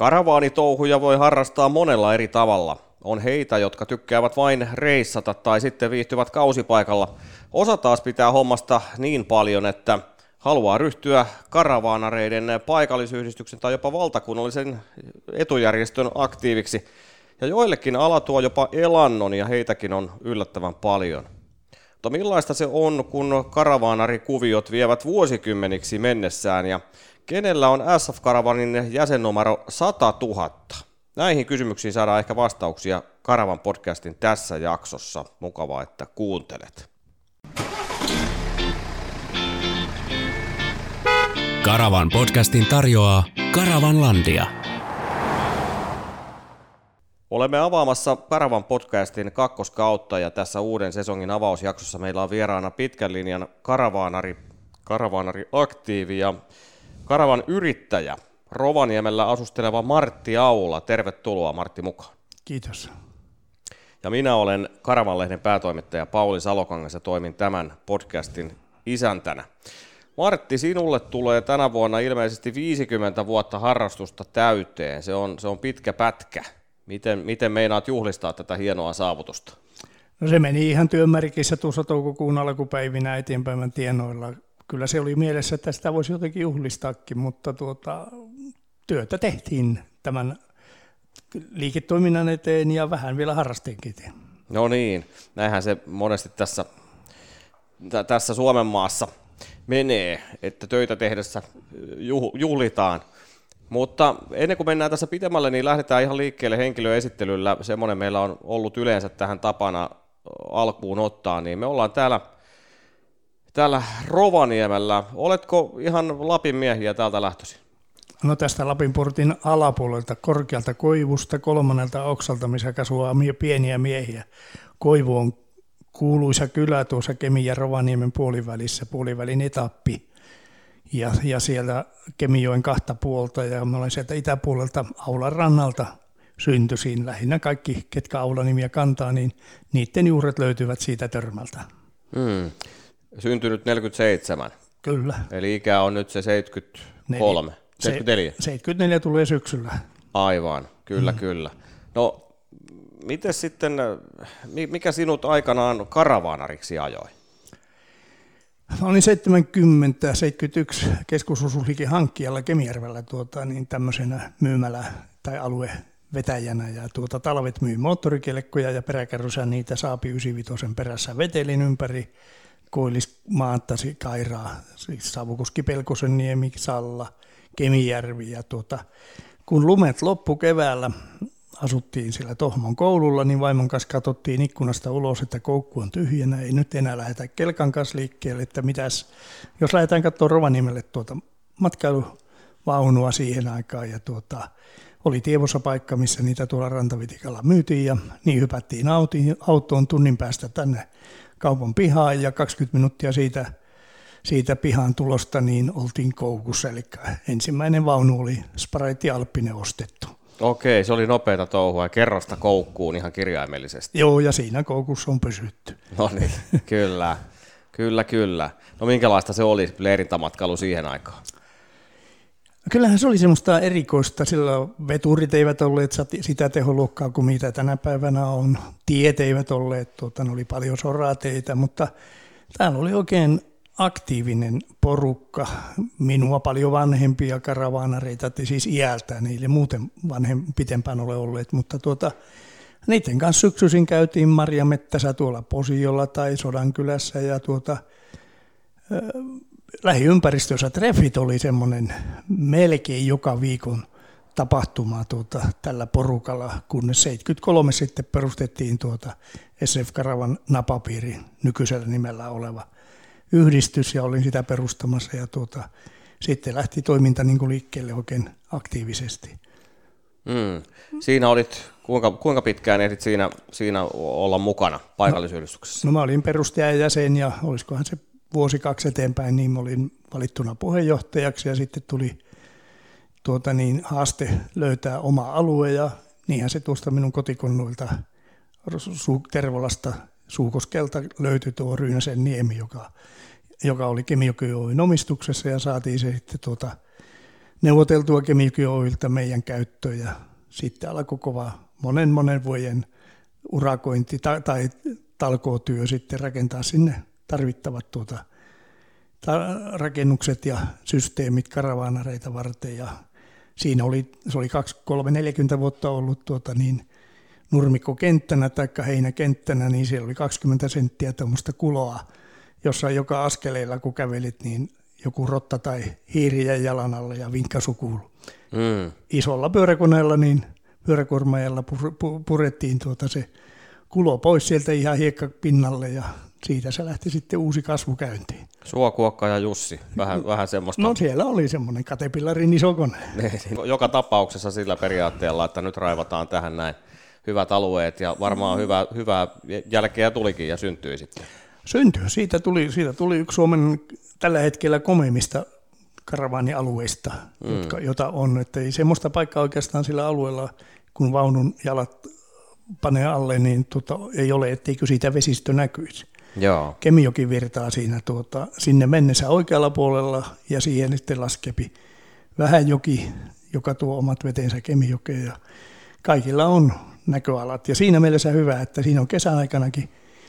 Karavaanitouhuja voi harrastaa monella eri tavalla. On heitä, jotka tykkäävät vain reissata tai sitten viihtyvät kausipaikalla. Osa taas pitää hommasta niin paljon, että haluaa ryhtyä karavaanareiden paikallisyhdistyksen tai jopa valtakunnallisen etujärjestön aktiiviksi. Ja joillekin ala tuo jopa elannon ja heitäkin on yllättävän paljon. Mutta millaista se on, kun karavaanarikuviot vievät vuosikymmeniksi mennessään ja kenellä on SF Karavanin jäsennumero 100 000? Näihin kysymyksiin saadaan ehkä vastauksia Karavan podcastin tässä jaksossa. Mukavaa, että kuuntelet. Karavan podcastin tarjoaa Karavanlandia. Olemme avaamassa Karavan podcastin kakkoskautta ja tässä uuden sesongin avausjaksossa meillä on vieraana pitkän linjan karavaanari, karavaanari aktiivi ja karavan yrittäjä, Rovaniemellä asusteleva Martti Aula. Tervetuloa Martti mukaan. Kiitos. Ja minä olen Karavanlehden päätoimittaja Pauli Salokangas ja toimin tämän podcastin isäntänä. Martti, sinulle tulee tänä vuonna ilmeisesti 50 vuotta harrastusta täyteen. Se on, se on pitkä pätkä. Miten, miten meinaat juhlistaa tätä hienoa saavutusta? No se meni ihan työmärkissä tuossa toukokuun alkupäivinä eteenpäin tienoilla. Kyllä se oli mielessä, että sitä voisi jotenkin juhlistaakin, mutta tuota, työtä tehtiin tämän liiketoiminnan eteen ja vähän vielä harrasteenkin eteen. No niin, näinhän se monesti tässä, tässä Suomen maassa menee, että töitä tehdessä juhlitaan. Mutta ennen kuin mennään tässä pitemmälle, niin lähdetään ihan liikkeelle henkilöesittelyllä. Semmoinen meillä on ollut yleensä tähän tapana alkuun ottaa, niin me ollaan täällä, täällä Rovaniemellä. Oletko ihan Lapin miehiä täältä lähtöisin? No tästä Lapinportin alapuolelta, korkealta koivusta, kolmannelta oksalta, missä kasvaa pieniä miehiä. Koivu on kuuluisa kylä tuossa Kemi ja Rovaniemen puolivälissä, puolivälin etappi. Ja, ja siellä Kemijoen kahta puolta ja mä olen sieltä itäpuolelta Aulan rannalta syntyisin. Lähinnä kaikki, ketkä Aula-nimiä kantaa, niin niiden juuret löytyvät siitä törmältä. Hmm. Syntynyt 47. Kyllä. Eli ikä on nyt se 73. 74. 74 tulee syksyllä. Aivan, kyllä, mm. kyllä. No miten sitten, mikä sinut aikanaan karavaanariksi ajoi? Mä olin 70 71 keskusosuusliikin hankkijalla Kemijärvellä tuota, niin tämmöisenä myymälä tai alue vetäjänä ja tuota, talvet myi moottorikelkkoja ja peräkärrysä niitä saapi 95 perässä vetelin ympäri Koillis, Maattasi, Kairaa, siis Savukoski, Pelkosen niemi, Salla, Kemijärvi ja tuota, kun lumet loppu keväällä asuttiin siellä Tohmon koululla, niin vaimon kanssa katsottiin ikkunasta ulos, että koukku on tyhjänä, ei nyt enää lähdetä kelkan kanssa liikkeelle, että mitäs, jos lähdetään katsoa Rovaniemelle tuota matkailuvaunua siihen aikaan, ja tuota, oli tievossa paikka, missä niitä tuolla rantavitikalla myytiin, ja niin hypättiin autoon tunnin päästä tänne kaupan pihaan, ja 20 minuuttia siitä siitä pihan tulosta niin oltiin koukussa, eli ensimmäinen vaunu oli Sprite Alppinen ostettu. Okei, se oli nopeata touhua ja kerrasta koukkuun ihan kirjaimellisesti. Joo, ja siinä koukussa on pysytty. No niin, kyllä, kyllä, kyllä. No minkälaista se oli leirintamatkailu siihen aikaan? Kyllähän se oli semmoista erikoista, sillä veturit eivät olleet sitä teholuokkaa kuin mitä tänä päivänä on. Tiet eivät olleet, tuota, ne oli paljon sorateita, mutta täällä oli oikein aktiivinen porukka, minua paljon vanhempia karavaanareita, siis iältä, niille muuten vanhem, pitempään ole olleet, mutta tuota, niiden kanssa syksyisin käytiin Maria Mettässä tuolla Posiolla tai Sodankylässä ja tuota, lähiympäristössä treffit oli semmoinen melkein joka viikon tapahtuma tuota, tällä porukalla, kunnes 73 sitten perustettiin tuota SF Karavan napapiiri nykyisellä nimellä oleva – yhdistys ja olin sitä perustamassa ja tuota, sitten lähti toiminta niin kuin liikkeelle oikein aktiivisesti. Mm. Siinä olit, kuinka, kuinka pitkään ehdit siinä, siinä olla mukana paikallisyhdistyksessä? No, no mä olin perustajajäsen ja olisikohan se vuosi kaksi eteenpäin, niin olin valittuna puheenjohtajaksi ja sitten tuli tuota niin, haaste löytää oma alue ja niinhän se tuosta minun kotikonnuilta Tervolasta Suukoskelta löytyi tuo Ryynäsen niemi, joka joka oli Kemijoki omistuksessa ja saatiin se sitten tuota, neuvoteltua Kemijoki Oilta meidän käyttöön ja sitten alkoi kova monen monen vuoden urakointi tai, tai talkootyö sitten rakentaa sinne tarvittavat tuota, ta- rakennukset ja systeemit karavaanareita varten ja siinä oli, se oli 2-3-40 vuotta ollut tuota niin, nurmikkokenttänä tai heinäkenttänä, niin siellä oli 20 senttiä tuommoista kuloa, jossa joka askeleella kun kävelit, niin joku rotta tai hiiri jäi jalan alle ja vinkkasu kuulu. Mm. Isolla pyöräkoneella, niin pyöräkuormaajalla purettiin tuota se kulo pois sieltä ihan hiekkapinnalle ja siitä se lähti sitten uusi kasvu käyntiin. Suokuokka ja Jussi, vähän, vähän semmoista. No siellä oli semmoinen katepillarin iso kone. Niin, niin. Joka tapauksessa sillä periaatteella, että nyt raivataan tähän näin hyvät alueet ja varmaan hyvä, hyvää jälkeä tulikin ja syntyi sitten. Syntyi. Siitä tuli, siitä tuli yksi Suomen tällä hetkellä komeimmista karavaanialueista, mm. jotka, jota on. Että ei semmoista paikkaa oikeastaan sillä alueella, kun vaunun jalat panee alle, niin tuota, ei ole, etteikö siitä vesistö näkyisi. Joo. Kemijoki virtaa siinä tuota, sinne mennessä oikealla puolella ja siihen sitten laskepi vähän joki, joka tuo omat vetensä Kemijokeen ja kaikilla on näköalat. Ja siinä mielessä hyvä, että siinä on kesäaikanakin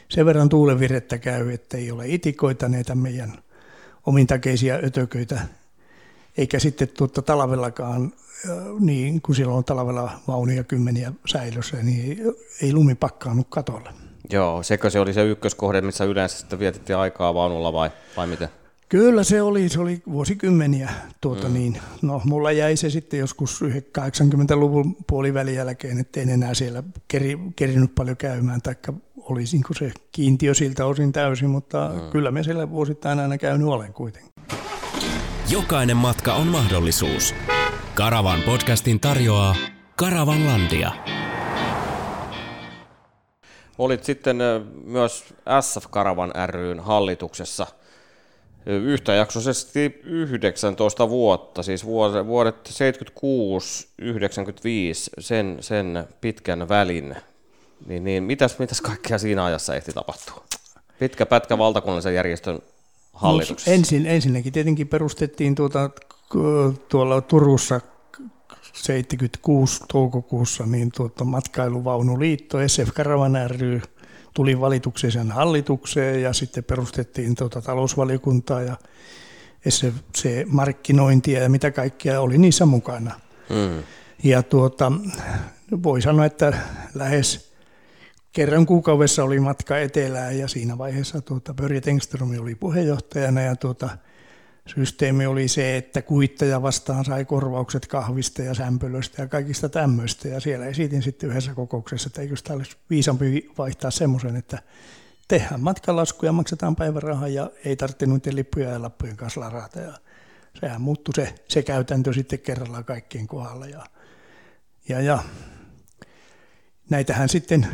sen verran tuulenvirrettä käy, että ei ole itikoita näitä meidän omintakeisia ötököitä, eikä sitten tuota talvellakaan, niin kun silloin on talvella vaunuja kymmeniä säilössä, niin ei lumi pakkaannut katolle. Joo, sekö se oli se ykköskohde, missä yleensä sitten vietettiin aikaa vaunulla vai, vai miten? Kyllä se oli, se oli vuosikymmeniä. Tuota mm. niin, no, mulla jäi se sitten joskus 80-luvun puolivälin jälkeen, ettei enää siellä keri, kerinyt paljon käymään, taikka olisinko se kiintiö siltä osin täysin, mutta mm. kyllä me siellä vuosittain aina käynyt olen kuitenkin. Jokainen matka on mahdollisuus. Karavan podcastin tarjoaa Karavanlandia. Olit sitten myös SF Karavan ryn hallituksessa – yhtäjaksoisesti 19 vuotta, siis vuodet 76-95, sen, sen pitkän välin. Niin, niin mitäs, mitäs kaikkea siinä ajassa ehti tapahtua? Pitkä pätkä valtakunnallisen järjestön hallituksessa. No, ensin, ensinnäkin tietenkin perustettiin tuota, tuolla Turussa 76 toukokuussa niin tuota, matkailuvaunuliitto, SF Karavan ry, tuli valituksi sen hallitukseen ja sitten perustettiin tuota talousvaliokuntaa ja se, se markkinointia ja mitä kaikkea oli niissä mukana. Mm. Ja tuota, voi sanoa, että lähes kerran kuukaudessa oli matka etelään ja siinä vaiheessa tuota, Börje Tengström oli puheenjohtajana ja tuota, systeemi oli se, että kuittaja vastaan sai korvaukset kahvista ja sämpylöstä ja kaikista tämmöistä. Ja siellä esitin sitten yhdessä kokouksessa, että eikö sitä olisi viisampi vaihtaa semmoisen, että tehdään matkalasku ja maksetaan päiväraha ja ei tarvitse noiden lippuja ja lappujen kanssa larata. Ja sehän muuttui se, se käytäntö sitten kerralla kaikkien kohdalla. Ja, ja, ja näitähän sitten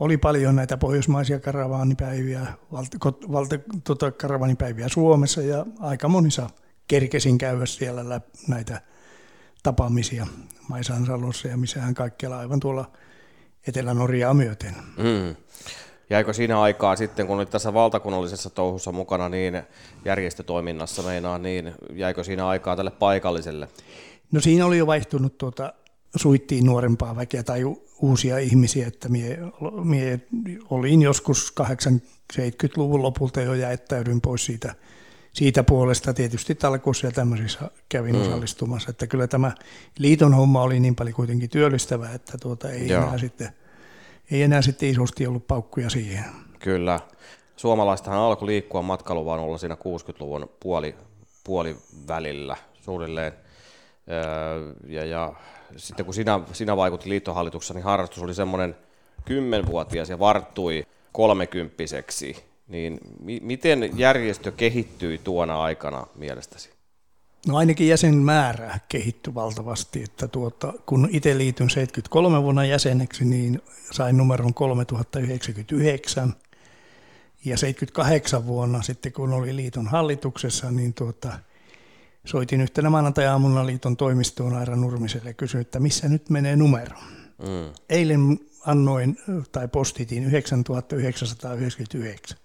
oli paljon näitä pohjoismaisia karavaanipäiviä, valta, valta, tota, karavaanipäiviä Suomessa ja aika monissa kerkesin käydä siellä läp, näitä tapaamisia Maisansalossa ja missähän kaikkialla aivan tuolla Etelä-Norjaa myöten. Mm. Jäikö siinä aikaa sitten, kun olit tässä valtakunnallisessa touhussa mukana, niin järjestötoiminnassa meinaa, niin jäikö siinä aikaa tälle paikalliselle? No siinä oli jo vaihtunut tuota, suittiin nuorempaa väkeä tai uusia ihmisiä, että mie, mie olin joskus 80-70-luvun lopulta jo jäettäydyin pois siitä, siitä puolesta. Tietysti talkoissa ja tämmöisissä kävin mm. osallistumassa, että kyllä tämä liiton homma oli niin paljon kuitenkin työllistävä, että tuota ei, enää sitten, ei enää sitten isosti ollut paukkuja siihen. Kyllä. Suomalaistahan alkoi liikkua olla siinä 60-luvun puoli, puolivälillä suunnilleen. Öö, ja, ja sitten kun sinä, sinä vaikutti liittohallituksessa, niin harrastus oli semmoinen kymmenvuotias ja varttui kolmekymppiseksi. Niin mi- miten järjestö kehittyi tuona aikana mielestäsi? No ainakin jäsenmäärä kehittyi valtavasti, että tuota, kun itse liityin 73 vuonna jäseneksi, niin sain numeron 3099. Ja 78 vuonna sitten, kun oli liiton hallituksessa, niin tuota, soitin yhtenä maanantai-aamuna liiton toimistoon Aira Nurmiselle ja kysyin, että missä nyt menee numero. Mm. Eilen annoin tai postitin 9999.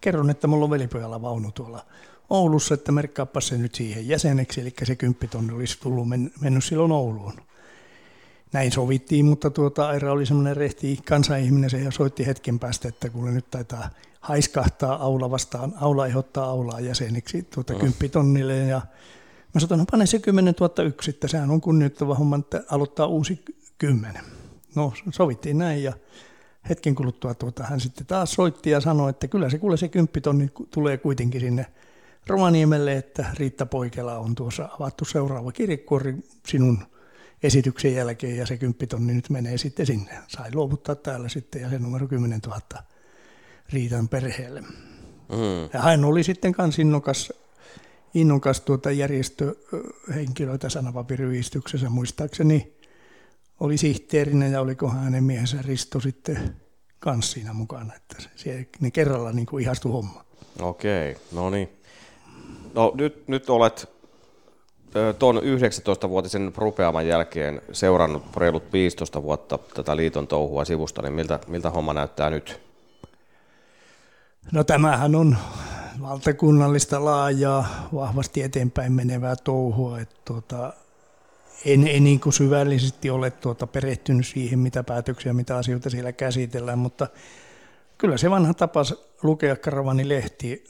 Kerron, että mulla on velipojalla vaunu tuolla Oulussa, että merkkaappa se nyt siihen jäseneksi, eli se kymppitonni olisi tullut men, mennyt silloin Ouluun. Näin sovittiin, mutta tuota, Aira oli semmoinen rehti kansanihminen, se ja soitti hetken päästä, että kun nyt taitaa haiskahtaa aula vastaan, aula ehdottaa aulaa jäseneksi tuota mm. kymppitonnille, ja mä sanoin, no pane se 10 001, että sehän on kunnioittava homma, että aloittaa uusi kymmenen. No sovittiin näin, ja hetken kuluttua tuota, hän sitten taas soitti ja sanoi, että kyllä se kuule se kymppitonni tulee kuitenkin sinne Rovaniemelle, että Riitta Poikela on tuossa avattu seuraava kirjekuori sinun esityksen jälkeen ja se kymppitonni nyt menee sitten sinne. Sai luovuttaa täällä sitten ja se numero 10 000 Riitan perheelle. Mm. Ja hän oli sitten kans innokas, innokas tuota järjestöhenkilöitä sanavapiriyhdistyksessä muistaakseni oli sihteerinä ja oliko hänen miehensä Risto sitten kans siinä mukana, että se, ne kerralla niin kuin ihastui homma. Okei, no niin. No nyt, nyt olet tuon 19-vuotisen rupeaman jälkeen seurannut reilut 15 vuotta tätä liiton touhua sivusta, niin miltä, miltä homma näyttää nyt? No tämähän on valtakunnallista laajaa, vahvasti eteenpäin menevää touhua. Että tuota, en, en niin kuin syvällisesti ole tuota perehtynyt siihen, mitä päätöksiä, mitä asioita siellä käsitellään, mutta kyllä se vanha tapa lukea Karavani-lehti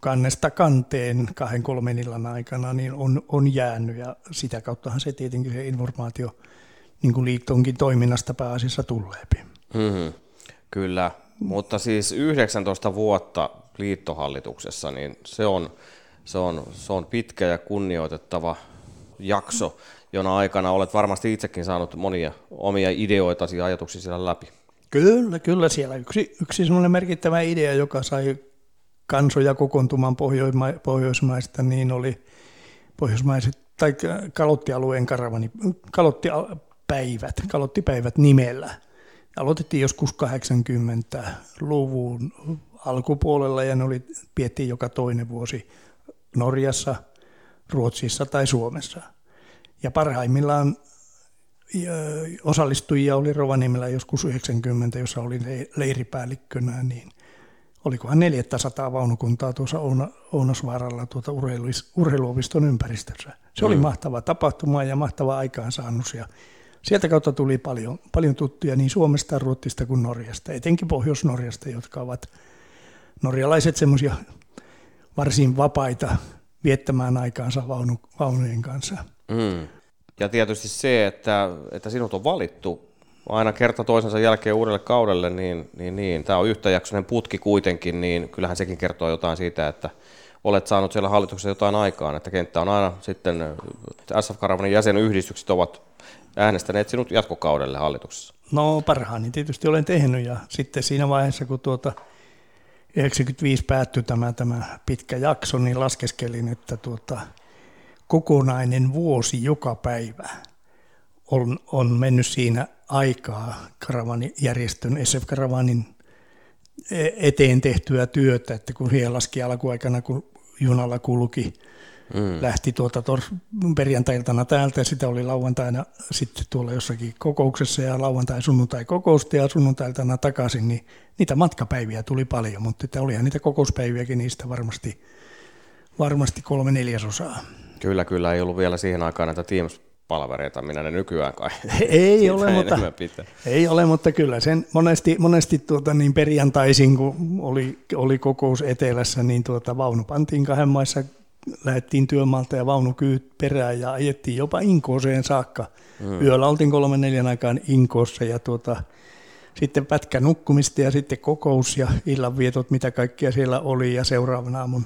kannesta kanteen kahden kolmen illan aikana niin on, on jäänyt ja sitä kauttahan se tietenkin se informaatio niin kuin liittonkin toiminnasta pääasiassa tulee. Mm-hmm. Kyllä, mutta siis 19 vuotta liittohallituksessa, niin se on, se on, se on pitkä ja kunnioitettava jakso, jona aikana olet varmasti itsekin saanut monia omia ideoita ja ajatuksia siellä läpi. Kyllä, kyllä siellä yksi, yksi semmoinen merkittävä idea, joka sai kansoja kokoontumaan Pohjoisma- Pohjoismaista, niin oli pohjoismaiset tai kalottialueen karavani, kalottipäivät, kalottipäivät nimellä. Aloitettiin joskus 80-luvun alkupuolella ja ne oli, piettiin joka toinen vuosi Norjassa, Ruotsissa tai Suomessa. Ja parhaimmillaan osallistujia oli Rovaniemellä joskus 90, jossa oli leiripäällikkönä, niin olikohan 400 vaunukuntaa tuossa Ounasvaaralla tuota urheiluopiston ympäristössä. Se oli mm. mahtava tapahtuma ja mahtava aikaansaannus ja sieltä kautta tuli paljon, paljon tuttuja niin Suomesta, Ruotsista kuin Norjasta, etenkin Pohjois-Norjasta, jotka ovat norjalaiset semmoisia varsin vapaita viettämään aikaansa vaunu, vaunujen kanssa. Mm. Ja tietysti se, että, että sinut on valittu aina kerta toisensa jälkeen uudelle kaudelle, niin, niin, niin tämä on yhtäjaksoinen putki kuitenkin, niin kyllähän sekin kertoo jotain siitä, että olet saanut siellä hallituksessa jotain aikaan, että kenttä on aina sitten, SF Karavanin jäsenyhdistykset ovat äänestäneet sinut jatkokaudelle hallituksessa. No parhaani tietysti olen tehnyt ja sitten siinä vaiheessa, kun tuota 95 päättyi tämä, tämä pitkä jakso, niin laskeskelin, että tuota, kokonainen vuosi joka päivä on, on mennyt siinä aikaa karavanijärjestön, SF Karavanin e, eteen tehtyä työtä, että kun siihen laski alkuaikana, kun junalla kulki, mm. lähti tuota perjantailtana täältä ja sitä oli lauantaina sitten tuolla jossakin kokouksessa ja lauantai sunnuntai kokousta ja sunnuntailtana takaisin, niin niitä matkapäiviä tuli paljon, mutta että olihan niitä kokouspäiviäkin niistä varmasti, varmasti kolme neljäsosaa. Kyllä, kyllä, ei ollut vielä siihen aikaan näitä Teams palvereita, minä ne nykyään kai. Ei ole, mutta, ei ole, mutta kyllä sen monesti, monesti tuota, niin perjantaisin, kun oli, oli kokous etelässä, niin tuota, vaunu pantiin kahden maissa, lähdettiin työmaalta ja vaunu kyyt perään ja ajettiin jopa Inkooseen saakka. Hmm. Yöllä oltiin kolmen neljän aikaan Inkoossa ja tuota, sitten pätkä nukkumista ja sitten kokous ja illanvietot, mitä kaikkia siellä oli ja seuraavana aamun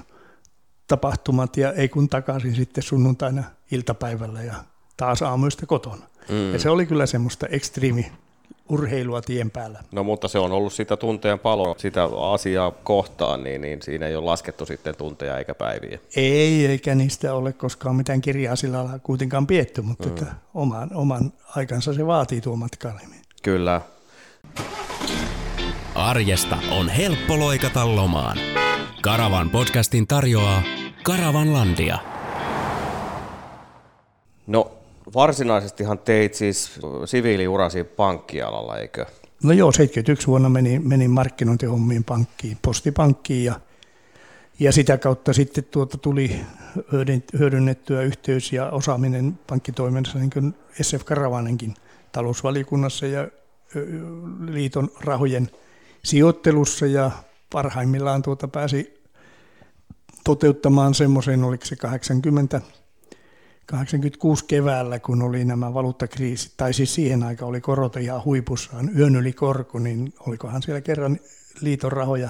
tapahtumat ja ei kun takaisin sitten sunnuntaina iltapäivällä ja taas aamuista kotona. Mm. Ja se oli kyllä semmoista ekstriimi urheilua tien päällä. No mutta se on ollut sitä tunteen palo sitä asiaa kohtaan, niin, niin siinä ei ole laskettu sitten tunteja eikä päiviä. Ei, eikä niistä ole koskaan mitään kirjaa sillä lailla kuitenkaan pietty, mutta mm. että oman, oman aikansa se vaatii tuo matkaileminen. Kyllä. Arjesta on helppo loikata lomaan. Karavan podcastin tarjoaa Karavanlandia. No varsinaisestihan teit siis siviiliurasi pankkialalla, eikö? No joo, 71 vuonna menin, menin markkinointihommiin pankkiin, postipankkiin ja Ja sitä kautta sitten tuota tuli hyödynnettyä yhteys ja osaaminen pankkitoiminnassa niin kuin SF Karavanenkin talousvalikunnassa ja liiton rahojen sijoittelussa ja parhaimmillaan tuota pääsi toteuttamaan semmoisen, oliko se 80, 86 keväällä, kun oli nämä valuuttakriisit, tai siis siihen aikaan oli korot ihan huipussaan, yön yli korko, niin olikohan siellä kerran liiton rahoja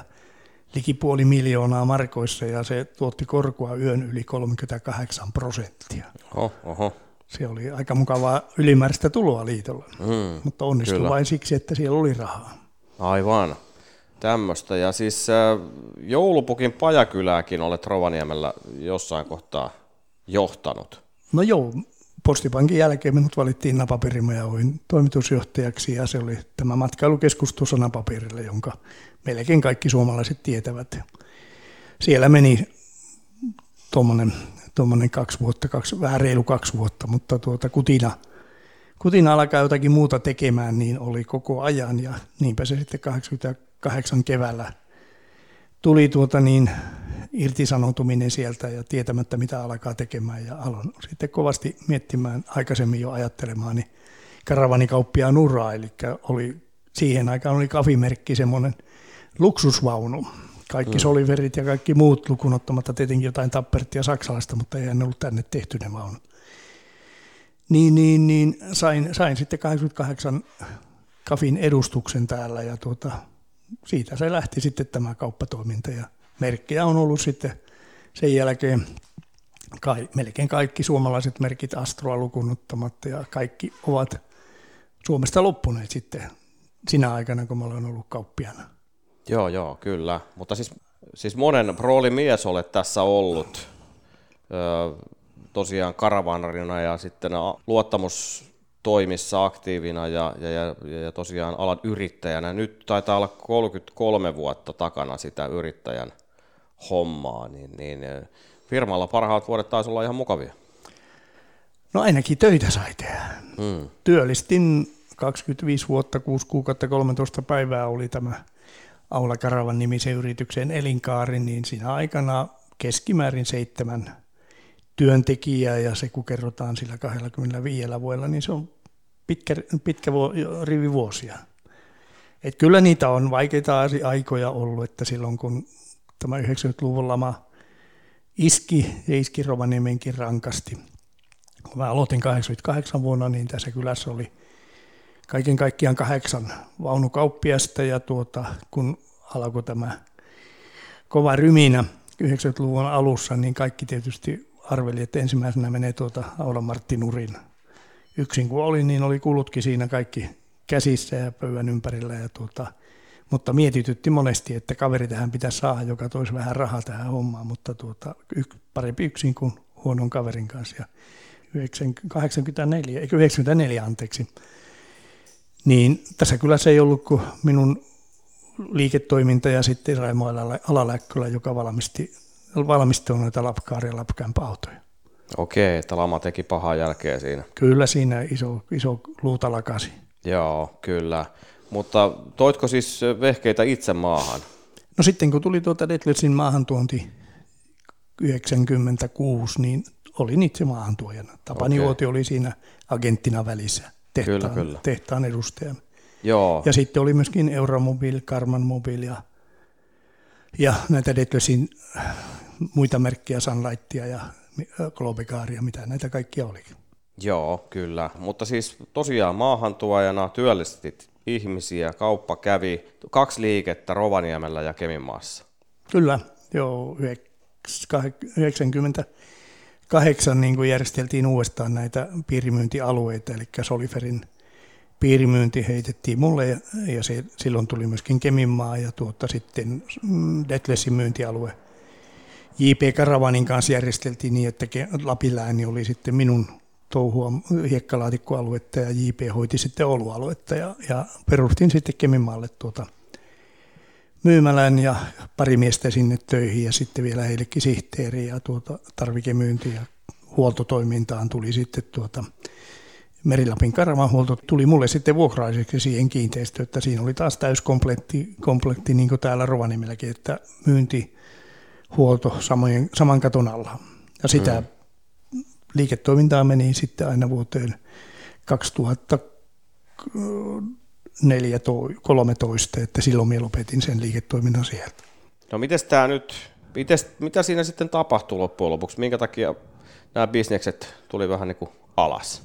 liki puoli miljoonaa markoissa ja se tuotti korkoa yön yli 38 prosenttia. Oho, oho. Se oli aika mukavaa ylimääräistä tuloa liitolla, mm, mutta onnistui kyllä. vain siksi, että siellä oli rahaa. Aivan, tämmöistä. Ja siis äh, joulupukin pajakylääkin olet Rovaniemellä jossain kohtaa johtanut. No joo, Postipankin jälkeen minut valittiin napaperimajaoin toimitusjohtajaksi ja se oli tämä matkailukeskus tuossa napaperille, jonka melkein kaikki suomalaiset tietävät. Siellä meni tuommoinen tuommoinen kaksi vuotta, kaksi, vähän reilu kaksi vuotta, mutta tuota kutina, kutina alkaa jotakin muuta tekemään, niin oli koko ajan ja niinpä se sitten 88 keväällä tuli tuota niin irtisanoutuminen sieltä ja tietämättä mitä alkaa tekemään ja aloin sitten kovasti miettimään aikaisemmin jo ajattelemaan niin karavanikauppiaan uraa, eli oli, siihen aikaan oli kafimerkki semmoinen luksusvaunu, kaikki mm. soliverit ja kaikki muut lukunottamatta tietenkin jotain tappertia saksalaista, mutta ei ne ollut tänne tehty ne vaunut. Niin, niin, niin sain, sain sitten 88 kafin edustuksen täällä ja tuota, siitä se lähti sitten tämä kauppatoiminta ja merkkejä on ollut sitten sen jälkeen kai, melkein kaikki suomalaiset merkit Astroa lukunottamatta ja kaikki ovat Suomesta loppuneet sitten sinä aikana, kun mä olen ollut kauppiana. Joo, joo, kyllä. Mutta siis, siis monen roolimies olet tässä ollut. Öö, tosiaan karavanarina ja sitten luottamustoimissa aktiivina ja, ja, ja, ja tosiaan alan yrittäjänä. Nyt taitaa olla 33 vuotta takana sitä yrittäjän hommaa, niin, niin firmalla parhaat vuodet taisi olla ihan mukavia. No ainakin töitä sai tehdä. Hmm. Työllistin 25 vuotta, 6 kuukautta, 13 päivää oli tämä Aula Karavan nimisen yrityksen elinkaari, niin siinä aikana keskimäärin seitsemän työntekijää ja se kun kerrotaan sillä 25 vuodella, niin se on pitkä, pitkä rivi vuosia. Et kyllä niitä on vaikeita aikoja ollut, että silloin kun tämä 90-luvun lama iski ja iski Rovaniemenkin rankasti. Kun mä aloitin 88 vuonna, niin tässä kylässä oli kaiken kaikkiaan kahdeksan vaunukauppiasta ja tuota, kun alkoi tämä kova ryminä 90-luvun alussa, niin kaikki tietysti arveli, että ensimmäisenä menee tuota Aula Martti Nurin. Yksin kun oli, niin oli kulutkin siinä kaikki käsissä ja pöydän ympärillä. Ja tuota, mutta mietitytti monesti, että kaveri tähän pitäisi saada, joka toisi vähän rahaa tähän hommaan, mutta tuota, parempi yksin kuin huonon kaverin kanssa. Ja 84, 94 anteeksi, niin tässä kyllä se ei ollut kuin minun liiketoiminta ja sitten Raimo Alaläkkylä, joka valmisti, valmisti noita lapkaari- ja lapkämpäautoja. Okei, että lama teki pahaa jälkeä siinä. Kyllä siinä iso, iso luuta lakasi. Joo, kyllä. Mutta toitko siis vehkeitä itse maahan? No sitten kun tuli tuota Detlersin maahantuonti 96, niin olin itse maahantuojana. Tapani okay. Uoti oli siinä agenttina välissä tehtaan, kyllä, kyllä. tehtaan edustajana. Joo. Ja sitten oli myöskin Euromobil, Karman Mobil ja, ja näitä Detlesin muita merkkejä, Sunlightia ja Globegaaria, mitä näitä kaikkia olikin. Joo, kyllä. Mutta siis tosiaan maahantuojana työllistit ihmisiä, kauppa kävi, kaksi liikettä Rovaniemellä ja Keminmaassa. Kyllä, joo, 98 niin kuin järjesteltiin uudestaan näitä piirimyyntialueita, eli Soliferin piirimyynti heitettiin mulle ja, ja se, silloin tuli myöskin Keminmaa ja tuota, sitten mm, Detlesin myyntialue J.P. Karavanin kanssa järjesteltiin niin, että Lapilääni oli sitten minun touhua hiekkalaatikkoaluetta ja JP hoiti sitten olualuetta ja, ja perustin sitten Keminmaalle tuota myymälän ja pari miestä sinne töihin ja sitten vielä heillekin sihteeri ja tuota tarvikemyynti ja huoltotoimintaan tuli sitten tuota Merilapin karavanhuolto tuli mulle sitten vuokraiseksi siihen kiinteistöön, että siinä oli taas täyskompletti kompletti, niin kuin täällä Rovaniemelläkin, että myynti, huolto samojen, saman katon alla. Ja sitä mm. Liiketoimintaa meni sitten aina vuoteen 2013, että silloin minä lopetin sen liiketoiminnan sieltä. No miten tämä nyt, mites, mitä siinä sitten tapahtui loppujen lopuksi? Minkä takia nämä bisnekset tuli vähän niin kuin alas?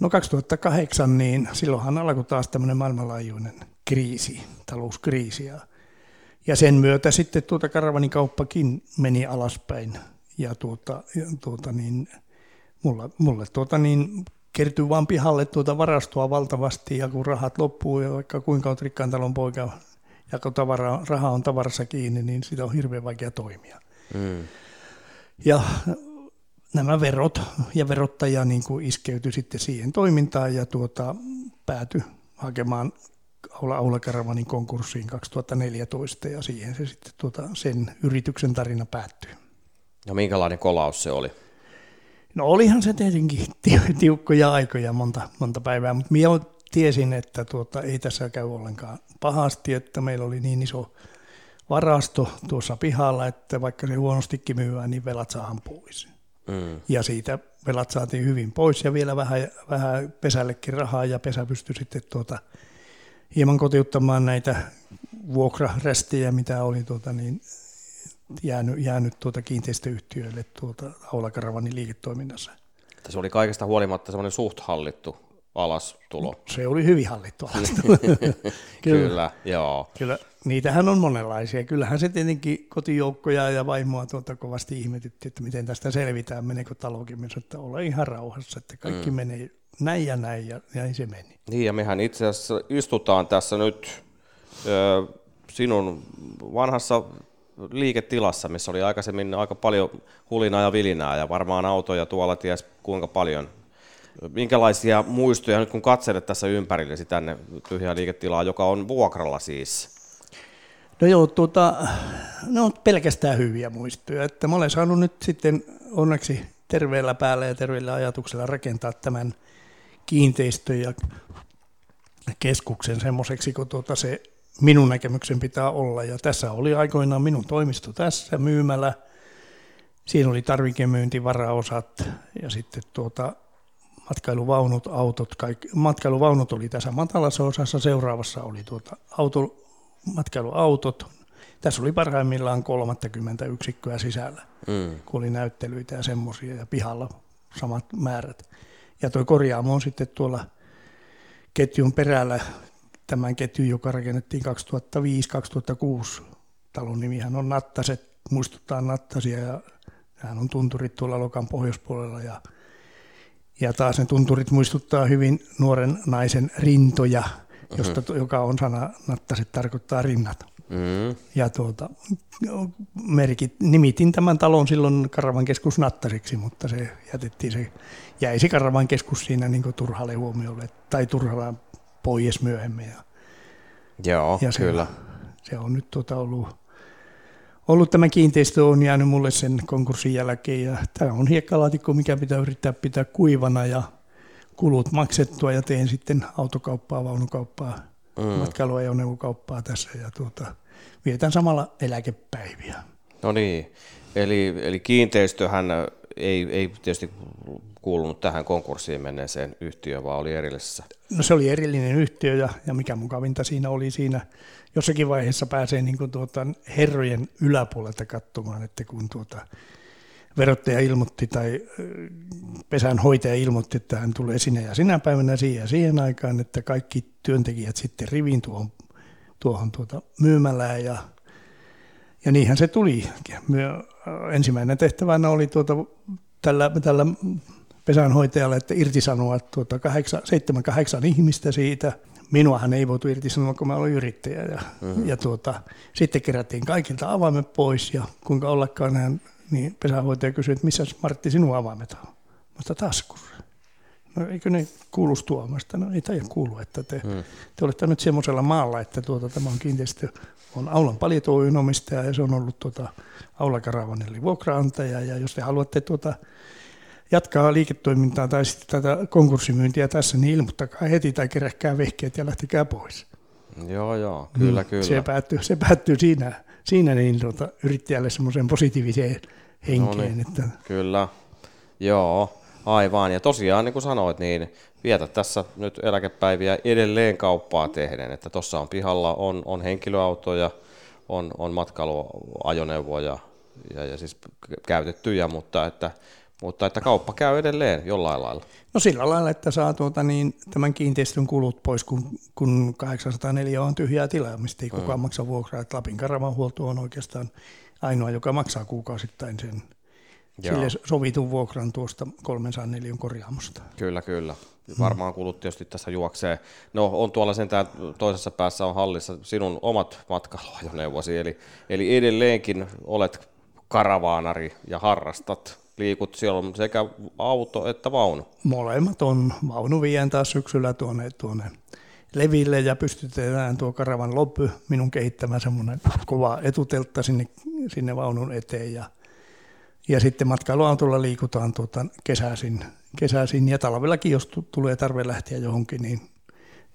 No 2008, niin silloinhan alkoi taas tämmöinen maailmanlaajuinen kriisi, talouskriisi. Ja, ja sen myötä sitten tuota karavaninkauppakin meni alaspäin. Ja tuota, ja tuota niin, mulla, mulle tuota niin, kertyy vaan pihalle tuota varastoa valtavasti ja kun rahat loppuu ja vaikka kuinka olet rikkaan talon poika ja kun tavara, raha on tavarassa kiinni, niin sitä on hirveän vaikea toimia. Mm. Ja nämä verot ja verottaja niin kuin iskeytyi sitten siihen toimintaan ja tuota, päätyi hakemaan Aula, Aula Karavanin konkurssiin 2014 ja siihen se sitten tuota, sen yrityksen tarina päättyi. No minkälainen kolaus se oli? No olihan se tietenkin tiukkoja aikoja monta, monta päivää, mutta minä tiesin, että tuota, ei tässä käy ollenkaan pahasti, että meillä oli niin iso varasto tuossa pihalla, että vaikka se huonostikin myyään, niin velat saadaan pois. Mm. Ja siitä velat saatiin hyvin pois ja vielä vähän, vähän pesällekin rahaa ja pesä pystyi sitten tuota, hieman kotiuttamaan näitä vuokrarestejä, mitä oli tuota, niin jäänyt, jäänyt tuota kiinteistöyhtiöille tuota Aulakaravanin liiketoiminnassa. Se oli kaikesta huolimatta semmoinen suht hallittu alastulo. Se oli hyvin hallittu alastulo. kyllä, kyllä, joo. Kyllä, niitähän on monenlaisia. Kyllähän se tietenkin kotijoukkoja ja vaimoa tuota kovasti ihmetytti, että miten tästä selvitään, meneekö talokin, että ole ihan rauhassa, että kaikki mm. menee näin ja näin ja näin se meni. Niin ja mehän itse asiassa istutaan tässä nyt ö, sinun vanhassa liiketilassa, missä oli aikaisemmin aika paljon hulinaa ja vilinää ja varmaan autoja tuolla ties kuinka paljon. Minkälaisia muistoja nyt kun katselet tässä ympärillesi tänne tyhjää liiketilaa, joka on vuokralla siis? No joo, tuota, ne on pelkästään hyviä muistoja. Että mä olen saanut nyt sitten onneksi terveellä päällä ja terveellä ajatuksella rakentaa tämän kiinteistön ja keskuksen semmoiseksi, kun tuota se minun näkemyksen pitää olla. Ja tässä oli aikoinaan minun toimisto tässä myymällä. Siinä oli tarvikemyyntivaraosat ja sitten tuota, matkailuvaunut, autot, kaikki, matkailuvaunut oli tässä matalassa osassa, seuraavassa oli tuota auto, matkailuautot. Tässä oli parhaimmillaan 30 yksikköä sisällä, mm. kun oli näyttelyitä ja semmoisia ja pihalla samat määrät. Ja tuo korjaamo on sitten tuolla ketjun perällä tämän ketjun, joka rakennettiin 2005-2006. Talon nimihän on Nattaset, muistuttaa Nattasia ja hän on tunturit tuolla Lokan pohjoispuolella ja, ja taas ne tunturit muistuttaa hyvin nuoren naisen rintoja, josta, uh-huh. joka on sana Nattaset tarkoittaa rinnat. Mm. Ja tuota, merkit, nimitin tämän talon silloin Karavan keskus Nattasiksi, mutta se jätettiin se, jäi se Karavan keskus siinä niin turhalle huomiolle tai turhalle pois myöhemmin. Ja, Joo, ja se, kyllä. Se on nyt tuota ollut, ollut tämä kiinteistö on jäänyt mulle sen konkurssin jälkeen ja tämä on hiekkalaatikko, mikä pitää yrittää pitää kuivana ja kulut maksettua ja teen sitten autokauppaa, vaunukauppaa mm. matkailuajoneuvokauppaa tässä ja tuota, vietän samalla eläkepäiviä. No niin, eli, eli kiinteistöhän ei, ei tietysti kuulunut tähän konkurssiin menneeseen yhtiöön, vaan oli erillisessä? No se oli erillinen yhtiö ja, ja mikä mukavinta siinä oli siinä, jossakin vaiheessa pääsee niin kuin tuota herrojen yläpuolelta katsomaan, että kun tuota, verottaja ilmoitti tai pesänhoitaja ilmoitti, että hän tulee sinä ja sinä päivänä siihen ja siihen aikaan, että kaikki työntekijät sitten riviin tuohon, tuohon tuota myymälään ja, ja niinhän se tuli. Ensimmäinen tehtävänä oli tuota, tällä, tällä pesänhoitajalle, että irtisanoa tuota kahdeksan, seitsemän, kahdeksan ihmistä siitä. Minuahan ei voitu irtisanoa, kun mä olin yrittäjä. Ja, mm-hmm. ja tuota, sitten kerättiin kaikilta avaimet pois ja kuinka ollakaan hän niin pesänhoitaja kysyi, että missä Martti sinun avaimet on? Mutta taskussa. No eikö ne kuulu tuomasta? No ei taida kuulu, että te, hmm. te olette nyt semmoisella maalla, että tuota, tämä on kiinteistö, on Aulan Paljotoyyn omistaja ja se on ollut tuota, Aula Karavan eli vuokraantaja ja jos te haluatte tuota, jatkaa liiketoimintaa tai sitten tätä konkurssimyyntiä tässä, niin ilmoittakaa heti tai keräkää vehkeet ja lähtekää pois. Joo, joo, kyllä, niin, kyllä. Se päättyy, se päättyy siinä, siinä niin tuota, yrittäjälle semmoiseen positiiviseen henkeen. No niin. Että, Kyllä, joo, aivan. Ja tosiaan, niin kuin sanoit, niin vietä tässä nyt eläkepäiviä edelleen kauppaa tehden, että tuossa on pihalla on, on henkilöautoja, on, on matkailuajoneuvoja ja, ja siis käytettyjä, mutta että, mutta että kauppa käy edelleen jollain lailla. no sillä lailla, että saa tuota, niin, tämän kiinteistön kulut pois, kun, kun 804 on tyhjää tilaa, mistä ei kukaan maksa vuokraa. Että Lapin karavahuolto on oikeastaan ainoa, joka maksaa kuukausittain sen Joo. sille sovitun vuokran tuosta 304 korjaamosta. Kyllä, kyllä. Varmaan kulut tietysti tässä juoksee. No on tuolla sentään toisessa päässä on hallissa sinun omat matkailuajoneuvosi, eli, eli edelleenkin olet karavaanari ja harrastat, liikut, siellä on sekä auto että vaunu. Molemmat on. Vaunu vien taas syksyllä tuonne, tuonne leville ja pystytetään tuo karavan loppu, minun kehittämä semmoinen kova etuteltta sinne, sinne vaunun eteen ja, ja sitten matkailuautolla liikutaan tuota kesäisin, kesäisin ja talvellakin, jos tu- tulee tarve lähteä johonkin, niin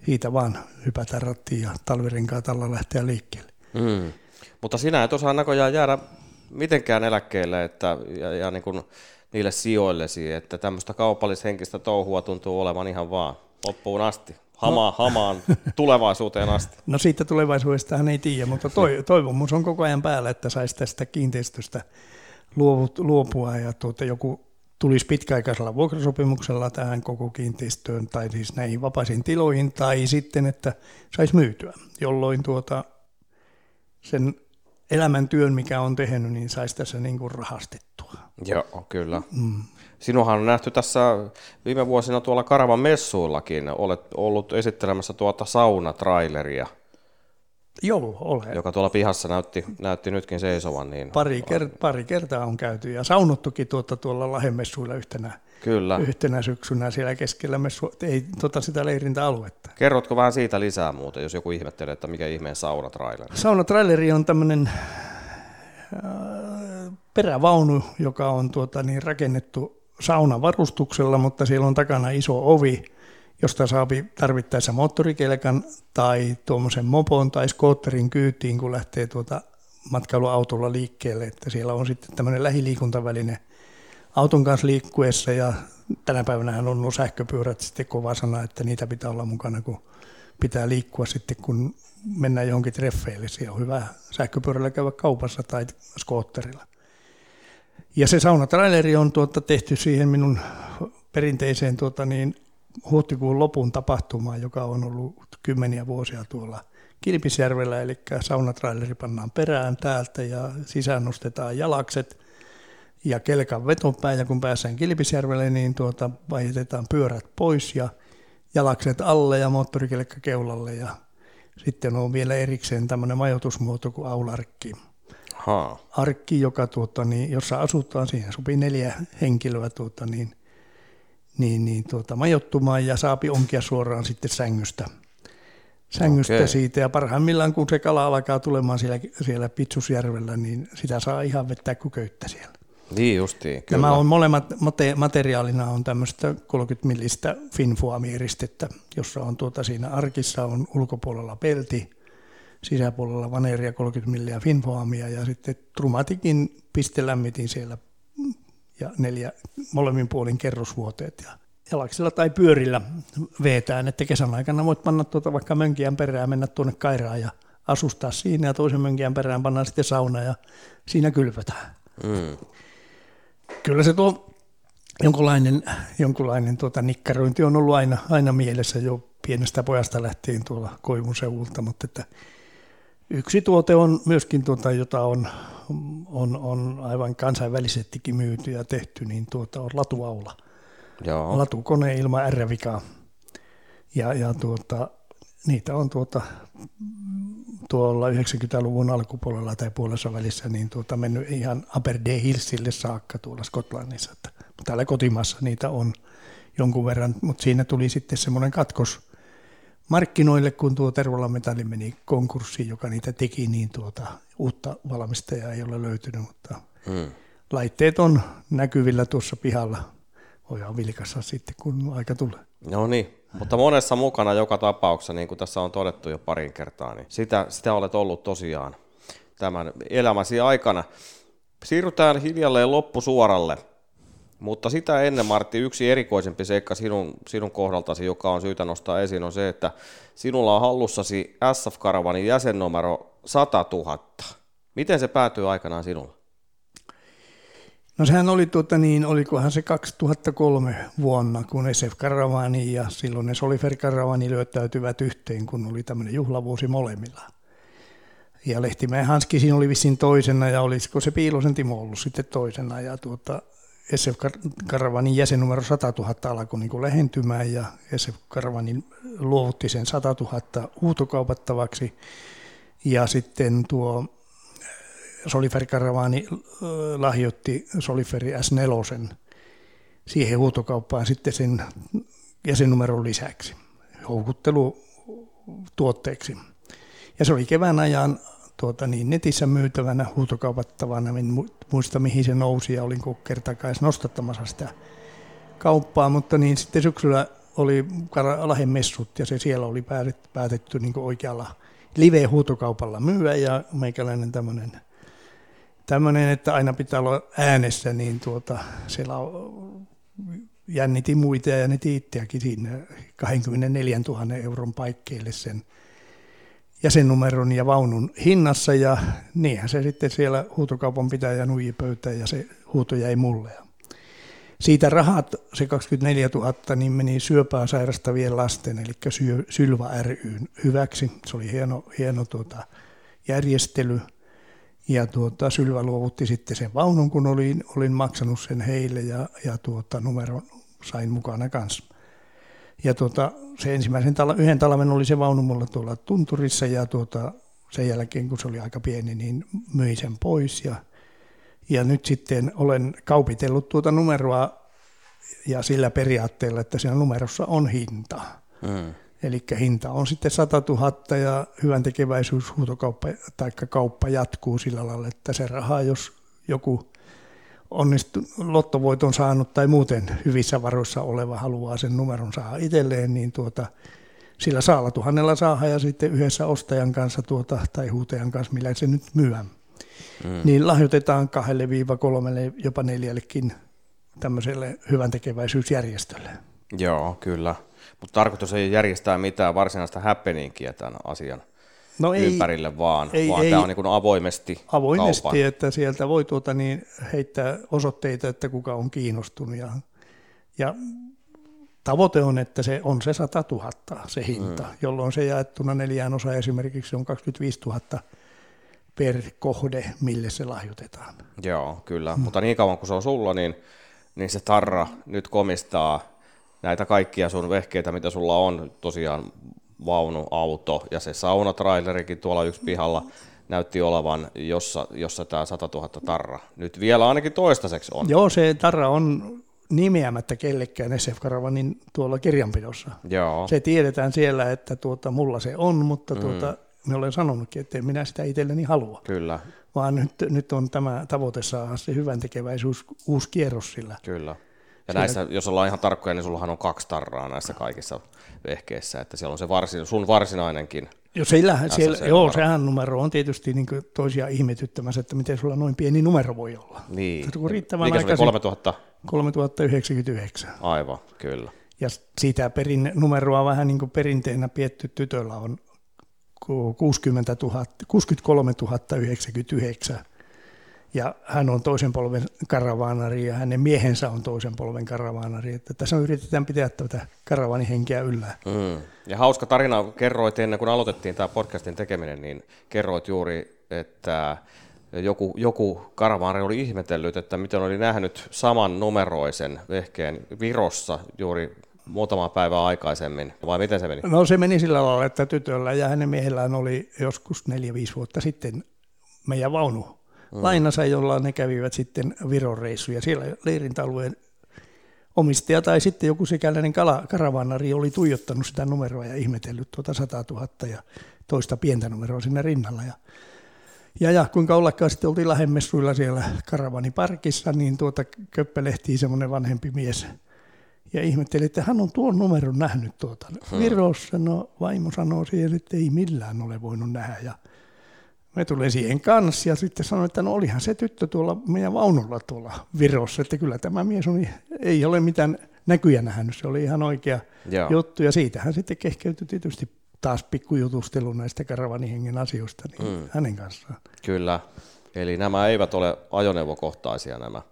siitä vaan hypätään rattiin ja talvirenkaat alla lähteä liikkeelle. Mm. Mutta sinä et osaa näköjään jäädä mitenkään eläkkeelle että, ja, ja niin kuin niille sijoillesi, että tämmöistä kaupallishenkistä touhua tuntuu olevan ihan vaan loppuun asti. Hamaan, no. hamaan tulevaisuuteen asti. No siitä tulevaisuudestahan ei tiedä, mutta toi, toivomus on koko ajan päällä, että saisi tästä kiinteistöstä luovut, luopua ja tuota, joku tulisi pitkäaikaisella vuokrasopimuksella tähän koko kiinteistöön tai siis näihin vapaisiin tiloihin tai sitten, että saisi myytyä, jolloin tuota, sen elämäntyön, mikä on tehnyt, niin saisi tässä niin kuin rahastettua. Joo, kyllä. Mm. Sinuhan on nähty tässä viime vuosina tuolla Karavan messuillakin. Olet ollut esittelemässä tuota saunatraileria, Joo, ole. joka tuolla pihassa näytti, näytti nytkin seisovan. Niin Pari, kert- pari kertaa on käyty ja saunottukin tuota tuolla Lahemessuilla yhtenä, Kyllä. yhtenä syksynä siellä keskellä messu, ei tota sitä leirintäaluetta. Kerrotko vähän siitä lisää muuten, jos joku ihmettelee, että mikä ihmeen saunatraileri? Saunatraileri on tämmöinen perävaunu, joka on tuota, niin rakennettu saunavarustuksella, mutta siellä on takana iso ovi, josta saa tarvittaessa moottorikelkan tai tuommoisen mopon tai skootterin kyytiin, kun lähtee tuota matkailuautolla liikkeelle, että siellä on sitten tämmöinen lähiliikuntaväline auton kanssa liikkuessa ja tänä päivänä on ollut sähköpyörät sitten kova sana, että niitä pitää olla mukana, kun pitää liikkua sitten, kun mennään johonkin treffeille. Siellä on hyvä sähköpyörällä käydä kaupassa tai skootterilla. Ja se saunatraileri on tuota tehty siihen minun perinteiseen tuota niin, huhtikuun lopun tapahtumaan, joka on ollut kymmeniä vuosia tuolla Kilpisjärvellä, eli saunatraileri pannaan perään täältä ja sisään nostetaan jalakset ja kelkan vetopää, ja kun päästään Kilpisjärvelle, niin tuota, vaihdetaan pyörät pois ja jalakset alle ja moottorikelkka keulalle ja sitten on vielä erikseen tämmöinen majoitusmuoto kuin aularkki. Haa. Arkki, joka, tuota, niin, jossa asutaan, siihen sopii neljä henkilöä tuota, niin, niin, niin, tuota, majoittumaan ja saapi onkia suoraan sitten sängystä. Sängystä Okei. siitä ja parhaimmillaan kun se kala alkaa tulemaan siellä, siellä Pitsusjärvellä, niin sitä saa ihan vettää kuin köyttä siellä. Niin justiin, kyllä. Nämä on molemmat mate- materiaalina on tämmöistä 30 millistä finfoamieristettä, jossa on tuota siinä arkissa on ulkopuolella pelti, sisäpuolella vaneeria 30 milliä finfoamia ja sitten trumatikin pistelämmitin siellä ja neljä molemmin puolin kerrosvuoteet ja jalaksilla tai pyörillä veetään, että kesän aikana voit panna tuota vaikka mönkiän perään, mennä tuonne Kairaan ja asustaa siinä ja toisen mönkiän perään pannaan sitten sauna ja siinä kylvetään Mm. Kyllä se tuo jonkunlainen, jonkunlainen tuota nikkarointi on ollut aina, aina mielessä jo pienestä pojasta lähtien tuolla Koivun seudulta, mutta että yksi tuote on myöskin, tuota, jota on, on, on aivan kansainvälisestikin myyty ja tehty, niin tuota on latuaula. Joo. Latukone ilman R-vikaa. Ja, ja tuota, niitä on tuota, tuolla 90-luvun alkupuolella tai puolessa välissä niin tuota, mennyt ihan Aberdeen Hillsille saakka tuolla Skotlannissa. Että täällä kotimaassa niitä on jonkun verran, mutta siinä tuli sitten semmoinen katkos markkinoille, kun tuo Tervolan metalli meni konkurssiin, joka niitä teki, niin tuota, uutta valmistajaa ei ole löytynyt, mutta Mm. laitteet on näkyvillä tuossa pihalla. Voidaan vilkassa sitten, kun aika tulee. No niin, mutta monessa mukana joka tapauksessa, niin kuin tässä on todettu jo parin kertaa, niin sitä, sitä olet ollut tosiaan. tämän elämäsi aikana. Siirrytään hiljalleen loppusuoralle, mutta sitä ennen Martti, yksi erikoisempi seikka sinun, sinun kohdaltasi, joka on syytä nostaa esiin, on se, että sinulla on hallussasi SF Karavanin jäsennumero 100 000. Miten se päätyy aikanaan sinulle? No sehän oli, tuota niin, olikohan se 2003 vuonna, kun SF Karavani ja silloin ne Solifer Karavani lyöttäytyvät yhteen, kun oli tämmöinen juhlavuosi molemmilla. Ja Lehtimäen Hanski siinä oli vissiin toisena ja olisiko se Piilosen Timo ollut sitten toisena. Ja tuota, SF Karavanin jäsennumero 100 000 alkoi niin lähentymään ja SF Karavanin luovutti sen 100 000 huutokaupattavaksi. Ja sitten tuo Solifer Karavani lahjoitti Soliferi S4 siihen huutokauppaan sitten sen jäsennumeron lisäksi houkuttelutuotteeksi. Ja se oli kevään ajan tuota, niin netissä myytävänä, huutokaupattavana, en muista mihin se nousi ja olin kertakais nostattamassa sitä kauppaa, mutta niin sitten syksyllä oli Lahden messut ja se siellä oli päätetty, päätetty niin oikealla live-huutokaupalla myyä ja meikäläinen tämmöinen tämmöinen, että aina pitää olla äänessä, niin tuota, siellä jännitin muita ja jännitin itseäkin siinä 24 000 euron paikkeille sen jäsennumeron ja vaunun hinnassa ja niinhän se sitten siellä huutokaupan pitäjä nuiji pöytään ja se huuto jäi mulle. Siitä rahat, se 24 000, niin meni syöpää sairastavien lasten, eli Sylva ryn hyväksi. Se oli hieno, hieno tuota, järjestely. Ja tuota, Sylvä luovutti sitten sen vaunun, kun olin, olin maksanut sen heille ja, ja tuota, numero sain mukana kanssa. Ja tuota, se ensimmäisen tala, yhden talven oli se vaunu mulla tuolla tunturissa ja tuota, sen jälkeen, kun se oli aika pieni, niin myin sen pois. Ja, ja nyt sitten olen kaupitellut tuota numeroa ja sillä periaatteella, että siinä numerossa on hinta. Mm. Eli hinta on sitten 100 000 ja hyvän tekeväisyyshuutokauppa tai kauppa jatkuu sillä lailla, että se raha, jos joku onnistu, lottovoiton saanut tai muuten hyvissä varoissa oleva haluaa sen numeron saada itselleen, niin tuota, sillä saalla tuhannella saa ja sitten yhdessä ostajan kanssa tuota, tai huutajan kanssa, millä se nyt myydään. Mm. Niin lahjoitetaan kahdelle viiva kolmelle, jopa neljällekin tämmöiselle hyvän tekeväisyysjärjestölle. Joo, kyllä. Mutta tarkoitus ei järjestää mitään varsinaista happeningia tämän asian no ei, ympärille, vaan, ei, vaan ei, tämä on niin avoimesti Avoimesti, kaupan. että sieltä voi tuota niin heittää osoitteita, että kuka on kiinnostunut. Ja, ja tavoite on, että se on se 100 000 se hinta, mm. jolloin se jaettuna neljään osa esimerkiksi on 25 000 per kohde, mille se lahjoitetaan. Joo, kyllä. Mm. Mutta niin kauan kuin se on sulla, niin, niin se tarra nyt komistaa näitä kaikkia sun vehkeitä, mitä sulla on, tosiaan vaunu, auto ja se saunatrailerikin tuolla yksi pihalla näytti olevan, jossa, jossa tämä 100 000 tarra nyt vielä ainakin toistaiseksi on. Joo, se tarra on nimeämättä kellekään SF Karavanin tuolla kirjanpidossa. Joo. Se tiedetään siellä, että tuota, mulla se on, mutta tuota, mm. me olen sanonutkin, että en minä sitä itselleni halua. Kyllä. Vaan nyt, nyt on tämä tavoite saada se hyvän tekeväisyys uusi kierros sillä. Kyllä. Ja Siinä... näissä, jos ollaan ihan tarkkoja, niin sullahan on kaksi tarraa näissä kaikissa vehkeissä, että siellä on se varsin, sun varsinainenkin. Jo siellä, siellä, joo, sehän numero on tietysti niin toisia ihmetyttämässä, että miten sulla noin pieni numero voi olla. Niin. Kun riittävän Mikä se oli, 3000? 3099. Aivan, kyllä. Ja sitä perin, numeroa vähän niin kuin perinteenä pietty tytöllä on 60 000, 63 099 ja hän on toisen polven karavaanari ja hänen miehensä on toisen polven karavaanari. Että tässä yritetään pitää tätä karavaanihenkeä yllä. Mm. Ja hauska tarina kerroit ennen kuin aloitettiin tämä podcastin tekeminen, niin kerroit juuri, että joku, joku karavaanari oli ihmetellyt, että miten oli nähnyt saman numeroisen vehkeen Virossa juuri muutama päivä aikaisemmin, vai miten se meni? No se meni sillä lailla, että tytöllä ja hänen miehellään oli joskus 4-5 vuotta sitten meidän vaunu mm. lainansa, jolla ne kävivät sitten Viron reissuja. Siellä leirintäalueen omistaja tai sitten joku sikäläinen kala, karavanari oli tuijottanut sitä numeroa ja ihmetellyt tuota 100 000 ja toista pientä numeroa sinne rinnalla. Ja, ja, ja kuinka ollakaan sitten oltiin lähemmessuilla siellä karavaniparkissa, niin tuota köppelehtiin semmoinen vanhempi mies ja ihmetteli, että hän on tuon numeron nähnyt tuota. Hmm. Virossa, no vaimo sanoo siihen, että ei millään ole voinut nähdä. Ja me tulee siihen kanssa ja sitten sanoin, että no olihan se tyttö tuolla meidän vaunulla tuolla Virossa, että kyllä tämä mies oli, ei ole mitään näkyjä nähnyt, se oli ihan oikea Joo. juttu ja siitähän sitten kehkeytyi tietysti taas pikkujutustelu näistä karavanihengen asioista niin mm. hänen kanssaan. Kyllä, eli nämä eivät ole ajoneuvokohtaisia nämä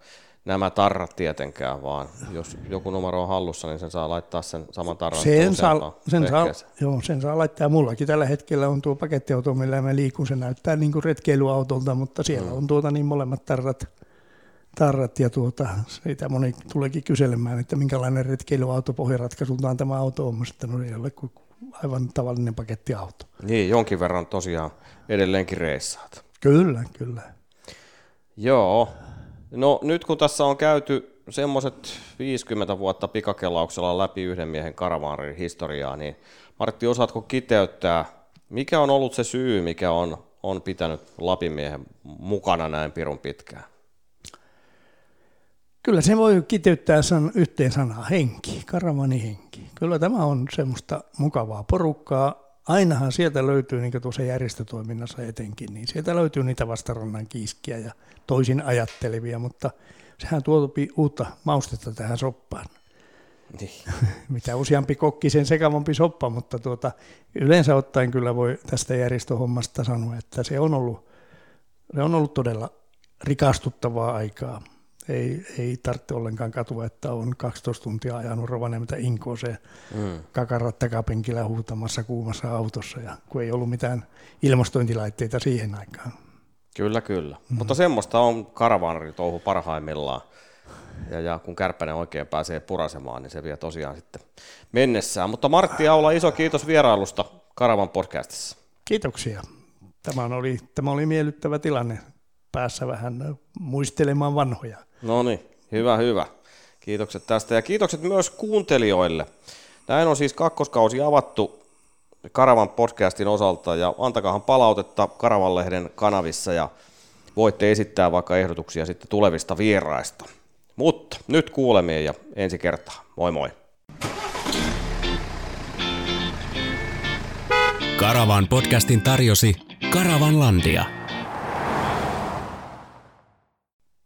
nämä tarrat tietenkään, vaan jos joku numero on hallussa, niin sen saa laittaa sen saman tarran. Sen saa, sen, saa, joo, sen saa laittaa. Mullakin tällä hetkellä on tuo pakettiauto, millä mä liikun. Se näyttää niin kuin retkeilyautolta, mutta siellä mm. on tuota niin molemmat tarrat, tarrat ja tuota, siitä moni tuleekin kyselemään, että minkälainen retkeilyauto pohjaratkaisutaan tämä auto on. Sitten no ei ole kuin aivan tavallinen pakettiauto. Niin, jonkin verran tosiaan edelleenkin reissaat. Kyllä, kyllä. Joo, No nyt kun tässä on käyty semmoiset 50 vuotta pikakelauksella läpi yhden miehen karavaanin historiaa, niin Martti, osaatko kiteyttää, mikä on ollut se syy, mikä on, on pitänyt Lapimiehen mukana näin pirun pitkään? Kyllä se voi kiteyttää san, yhteen sanaa, henki, henki. Kyllä tämä on semmoista mukavaa porukkaa. Ainahan sieltä löytyy, niin kuin tuossa järjestötoiminnassa etenkin, niin sieltä löytyy niitä vastarannan kiiskiä ja toisin ajattelevia, mutta sehän tuotupi uutta maustetta tähän soppaan. Niin. Mitä useampi kokki, sen sekavampi soppa, mutta tuota, yleensä ottaen kyllä voi tästä järjestöhommasta sanoa, että se on ollut, se on ollut todella rikastuttavaa aikaa. Ei, ei tarvitse ollenkaan katua, että on 12 tuntia ajanut Rovaniemeltä Inkooseen mm. kakarat takapenkillä huutamassa kuumassa autossa, ja kun ei ollut mitään ilmastointilaitteita siihen aikaan. Kyllä, kyllä. Mm. Mutta semmoista on touhu parhaimmillaan. Ja, ja kun Kärppänen oikein pääsee purasemaan, niin se vie tosiaan sitten mennessään. Mutta Martti Aula, iso kiitos vierailusta Karavan podcastissa. Kiitoksia. Tämä oli, tämä oli miellyttävä tilanne päässä vähän muistelemaan vanhoja. No niin, hyvä, hyvä. Kiitokset tästä ja kiitokset myös kuuntelijoille. Näin on siis kakkoskausi avattu Karavan podcastin osalta ja antakahan palautetta Karavanlehden kanavissa ja voitte esittää vaikka ehdotuksia sitten tulevista vieraista. Mutta nyt kuulemien ja ensi kertaa. Moi moi. Karavan podcastin tarjosi Karavan Landia.